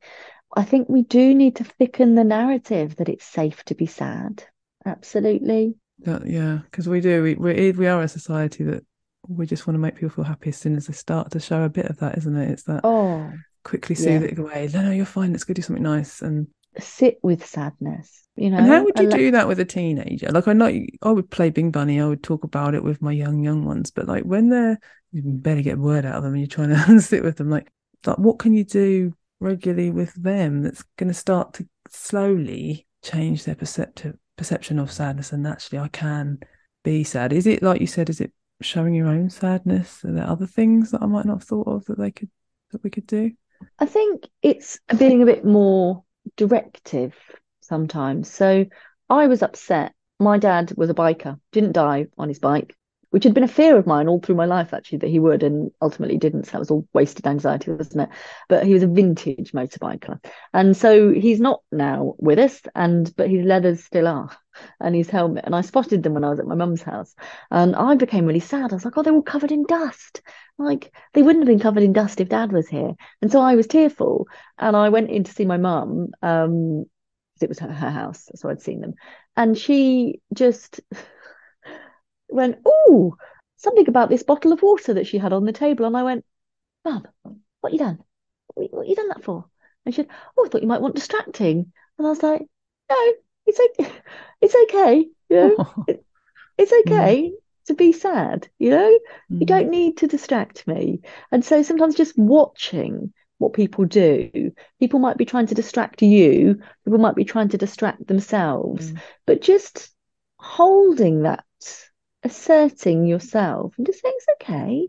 I think we do need to thicken the narrative that it's safe to be sad. Absolutely. That, yeah, because we do. We, we eh, we are a society that we just want to make people feel happy as soon as they start to show a bit of that, isn't it? It's that oh quickly soothe yeah. it away. No, no, you're fine. Let's go do something nice and sit with sadness. You know. And how would you do that with a teenager? Like I know I would play Bing Bunny. I would talk about it with my young young ones, but like when they're you better get a word out of them and you're trying to sit with them, like like what can you do regularly with them that's going to start to slowly change their perceptive perception of sadness and actually I can be sad. Is it like you said, is it showing your own sadness? Are there other things that I might not have thought of that they could that we could do? I think it's being a bit more directive sometimes. So I was upset. My dad was a biker, didn't die on his bike, which had been a fear of mine all through my life, actually, that he would, and ultimately didn't. So that was all wasted anxiety, wasn't it? But he was a vintage motorbiker. And so he's not now with us, and but his leathers still are and his helmet. And I spotted them when I was at my mum's house. And I became really sad. I was like, oh, they're all covered in dust. Like they wouldn't have been covered in dust if dad was here. And so I was tearful. And I went in to see my mum. Um, it was her, her house, so I'd seen them. And she just went, Oh, something about this bottle of water that she had on the table. And I went, Mum, what you done? What, what you done that for? And she said, Oh, I thought you might want distracting. And I was like, No, it's okay. It's okay. You know, it, it's okay mm. to be sad. You know, mm. you don't need to distract me. And so sometimes just watching what people do, people might be trying to distract you, people might be trying to distract themselves, mm. but just holding that, asserting yourself and just saying it's okay.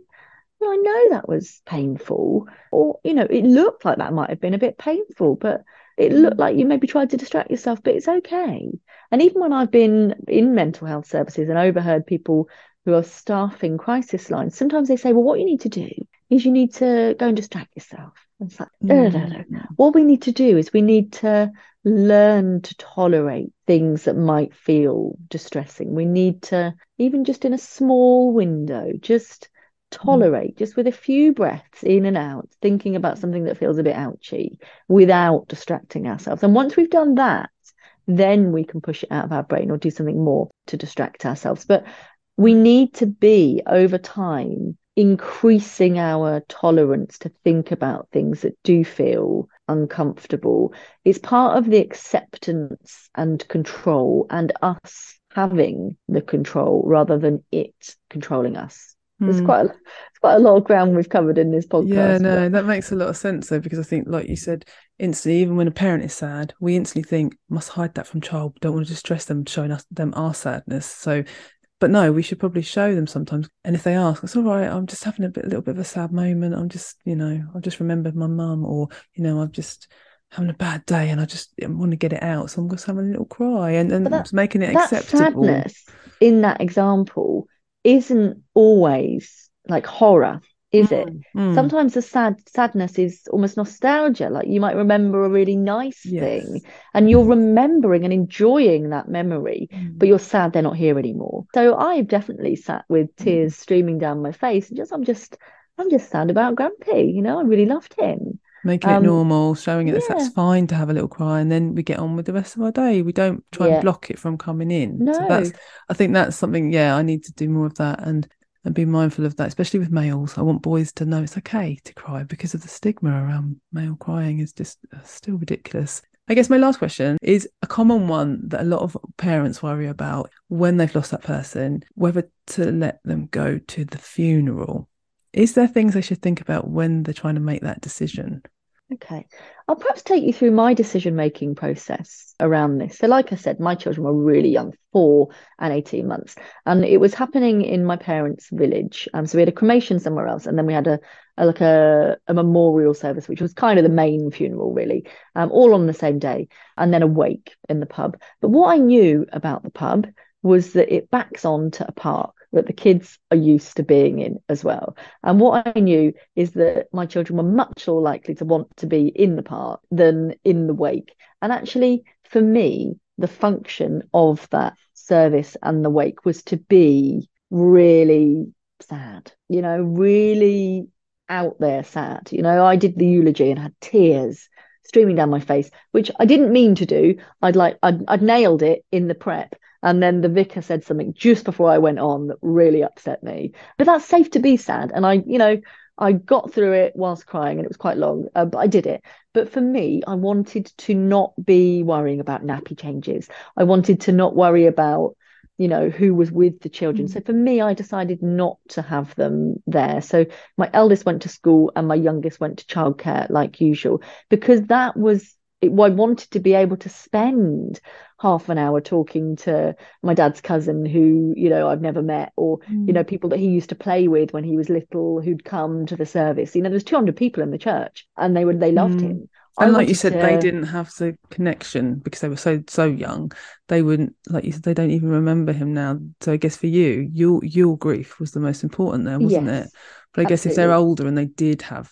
Well, I know that was painful, or you know, it looked like that might have been a bit painful, but it mm. looked like you maybe tried to distract yourself, but it's okay. And even when I've been in mental health services and overheard people who are staffing crisis lines, sometimes they say, well, what you need to do is you need to go and distract yourself. It's like, no, no, no, no. What we need to do is we need to learn to tolerate things that might feel distressing. We need to, even just in a small window, just tolerate, mm. just with a few breaths in and out, thinking about something that feels a bit ouchy without distracting ourselves. And once we've done that, then we can push it out of our brain or do something more to distract ourselves. But we need to be over time increasing our tolerance to think about things that do feel uncomfortable. is part of the acceptance and control and us having the control rather than it controlling us. It's mm. quite a, it's quite a lot of ground we've covered in this podcast. Yeah, no, but... that makes a lot of sense though, because I think, like you said, instantly, even when a parent is sad, we instantly think must hide that from child. Don't want to distress them, showing us them our sadness. So, but no, we should probably show them sometimes. And if they ask, it's all right. I'm just having a bit, a little bit of a sad moment. I'm just, you know, I've just remembered my mum, or you know, I've just having a bad day and I just want to get it out. So I'm just having a little cry and, and that, making it acceptable. Sadness in that example isn't always like horror is mm, it mm. sometimes the sad sadness is almost nostalgia like you might remember a really nice yes. thing and you're remembering and enjoying that memory mm. but you're sad they're not here anymore so i've definitely sat with mm. tears streaming down my face and just i'm just i'm just sad about grumpy you know i really loved him making um, it normal, showing it yeah. that that's fine to have a little cry, and then we get on with the rest of our day. We don't try yeah. and block it from coming in. No. So that's I think that's something. Yeah, I need to do more of that and and be mindful of that, especially with males. I want boys to know it's okay to cry because of the stigma around male crying is just uh, still ridiculous. I guess my last question is a common one that a lot of parents worry about when they've lost that person, whether to let them go to the funeral is there things they should think about when they're trying to make that decision? Okay. I'll perhaps take you through my decision making process around this. So, like I said, my children were really young, four and 18 months. And it was happening in my parents' village. Um, so, we had a cremation somewhere else, and then we had a, a like a, a, memorial service, which was kind of the main funeral, really, um, all on the same day, and then a wake in the pub. But what I knew about the pub was that it backs on to a park that the kids are used to being in as well. And what I knew is that my children were much more likely to want to be in the park than in the wake. And actually, for me, the function of that service and the wake was to be really sad, you know, really out there sad. You know, I did the eulogy and had tears streaming down my face, which I didn't mean to do. I'd like I'd, I'd nailed it in the prep, and then the vicar said something just before I went on that really upset me. But that's safe to be sad. And I, you know, I got through it whilst crying and it was quite long, uh, but I did it. But for me, I wanted to not be worrying about nappy changes. I wanted to not worry about you know, who was with the children. Mm. So for me, I decided not to have them there. So my eldest went to school and my youngest went to childcare like usual because that was it, I wanted to be able to spend half an hour talking to my dad's cousin who you know I've never met or Mm. you know people that he used to play with when he was little who'd come to the service you know there's 200 people in the church and they would they loved Mm. him I And like you said, they didn't have the connection because they were so so young. They wouldn't like you said. They don't even remember him now. So I guess for you, your your grief was the most important there, wasn't Yes, it? But I guess if they're older and they did have,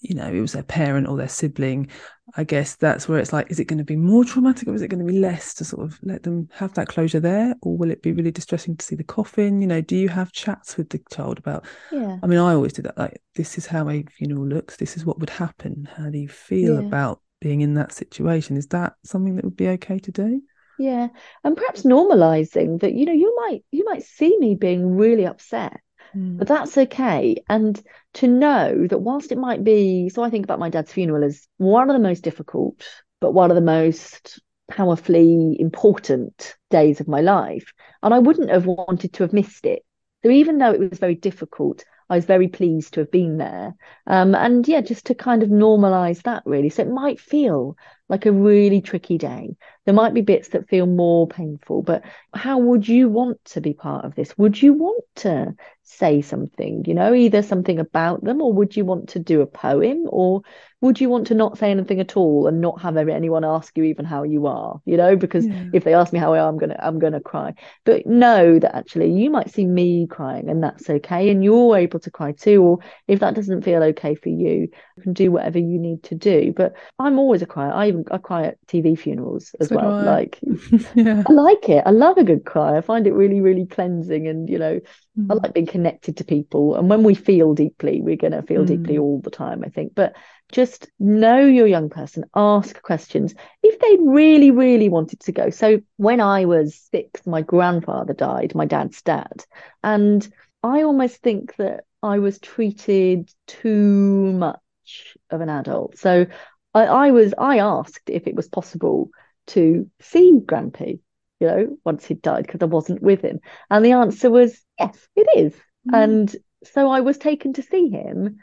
you know, it was their parent or their sibling, I guess that's where it's like, is it going to be more traumatic or is it going to be less to sort of let them have that closure there, or will it be really distressing to see the coffin? You know, do you have chats with the child about? yeah I mean, I always do that. Like, this is how a funeral looks. This is what would happen. How do you feel Yeah. about being in that situation? Is that something that would be okay to do? yeah and perhaps normalizing that you know you might you might see me being really upset Mm. but that's okay. And to know that whilst it might be, so I think about my dad's funeral as one of the most difficult, but one of the most powerfully important days of my life. And I wouldn't have wanted to have missed it. So even though it was very difficult, I was very pleased to have been there. Um, and yeah, just to kind of normalize that really. So it might feel like a really tricky day. There might be bits that feel more painful, but how would you want to be part of this? Would you want to say something, you know, either something about them, or would you want to do a poem, or would you want to not say anything at all and not have anyone ask you even how you are, you know, because Yeah. if they ask me how I am, I'm gonna I'm gonna cry. But know that actually you might see me crying and that's okay, and you're able to cry too, or if that doesn't feel okay for you, you can do whatever you need to do. But I'm always a crier. I even I cry at TV funerals as So well. I. Like yeah. I like it. I love a good cry. I find it really, really cleansing and you know, I Mm. like being connected to people. And when we feel deeply, we're going to feel deeply Mm. all the time, I think. But just know your young person, ask questions if they really, really wanted to go. So when I was six, my grandfather died, my dad's dad. And I almost think that I was treated too much of an adult. So I, I was, I asked if it was possible to see Grandpa, you know, once he'd died because I wasn't with him. And the answer was yes, it is. Mm. And so I was taken to see him.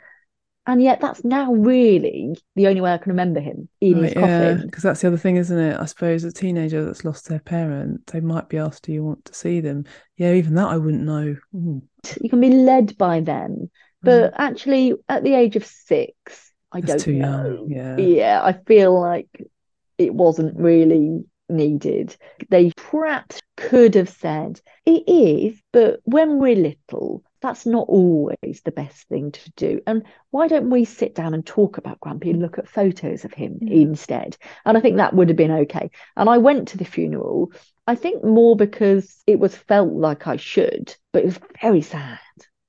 And yet that's now really the only way I can remember him in his Right, yeah, coffin. because that's the other thing, isn't it? I suppose a teenager that's lost their parent, they might be asked, "Do you want to see them?" Yeah, even that I wouldn't know. You can be led by them. But actually, at the age of six, I That's don't too young, know. yeah. Yeah, I feel like it wasn't really needed. They perhaps could have said, it is, but when we're little, that's not always the best thing to do. And why don't we sit down and talk about Grumpy and look at photos of him Yeah. instead? And I think that would have been okay. And I went to the funeral, I think more because it was felt like I should, but it was very sad.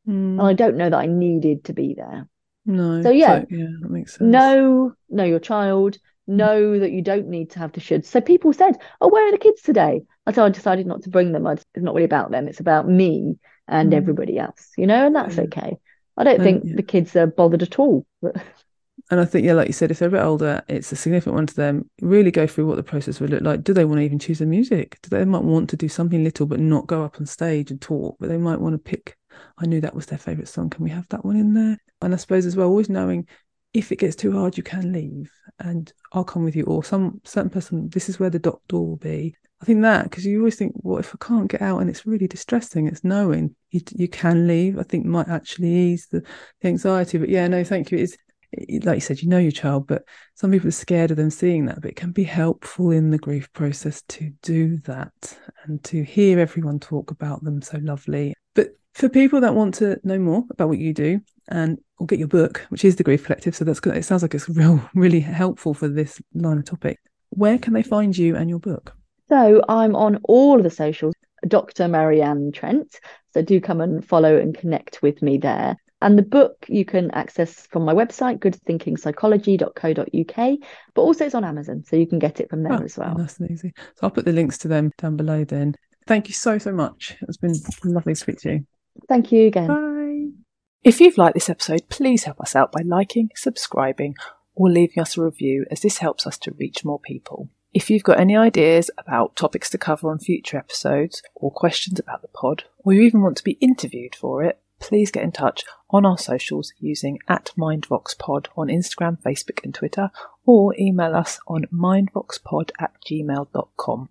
Mm, And I don't know that I needed to be there. No. so, yeah. yeah, that makes sense. Know, know your child, know that you don't need to have the should. So people said, Oh, where are the kids today? I so I decided not to bring them. I, it's not really about them, it's about me and Mm. everybody else, you know, and that's Yeah. okay. I don't And- think yeah. the kids are bothered at all. And I think, yeah, like you said, if they're a bit older, it's a significant one to them. Really go through what the process would look like. Do they want to even choose the music? Do they might want to do something little, but not go up on stage and talk? But they might want to pick. I knew that was their favorite song. Can we have that one in there? And I suppose as well, always knowing if it gets too hard, you can leave, and I'll come with you. Or some certain person. This is where the door will be. I think that because you always think, well, if I can't get out and it's really distressing, it's knowing you you can leave. I think might actually ease the, the anxiety. But yeah, no, thank you. It's like you said, you know your child, but some people are scared of them seeing that. But it can be helpful in the grief process to do that and to hear everyone talk about them so lovely. But for people that want to know more about what you do and or get your book, which is the Grief Collective, so that's good. It sounds like it's real, really helpful for this line of topic. Where can they find you and your book? So I'm on all of the socials, Dr. Marianne Trent. So do come and follow and connect with me there. And the book you can access from my website, goodthinkingpsychology.co.uk, but also it's on Amazon, so you can get it from there Oh, as well. Nice and easy. So I'll put the links to them down below then. Thank you so, so much. It's been lovely to speak to you. Thank you again. Bye. If you've liked this episode, please help us out by liking, subscribing, or leaving us a review, as this helps us to reach more people. If you've got any ideas about topics to cover on future episodes, or questions about the pod, or you even want to be interviewed for it, please get in touch on our socials using at MindVoxPod on Instagram, Facebook, and Twitter, or email us on mindvoxpod at gmail.com.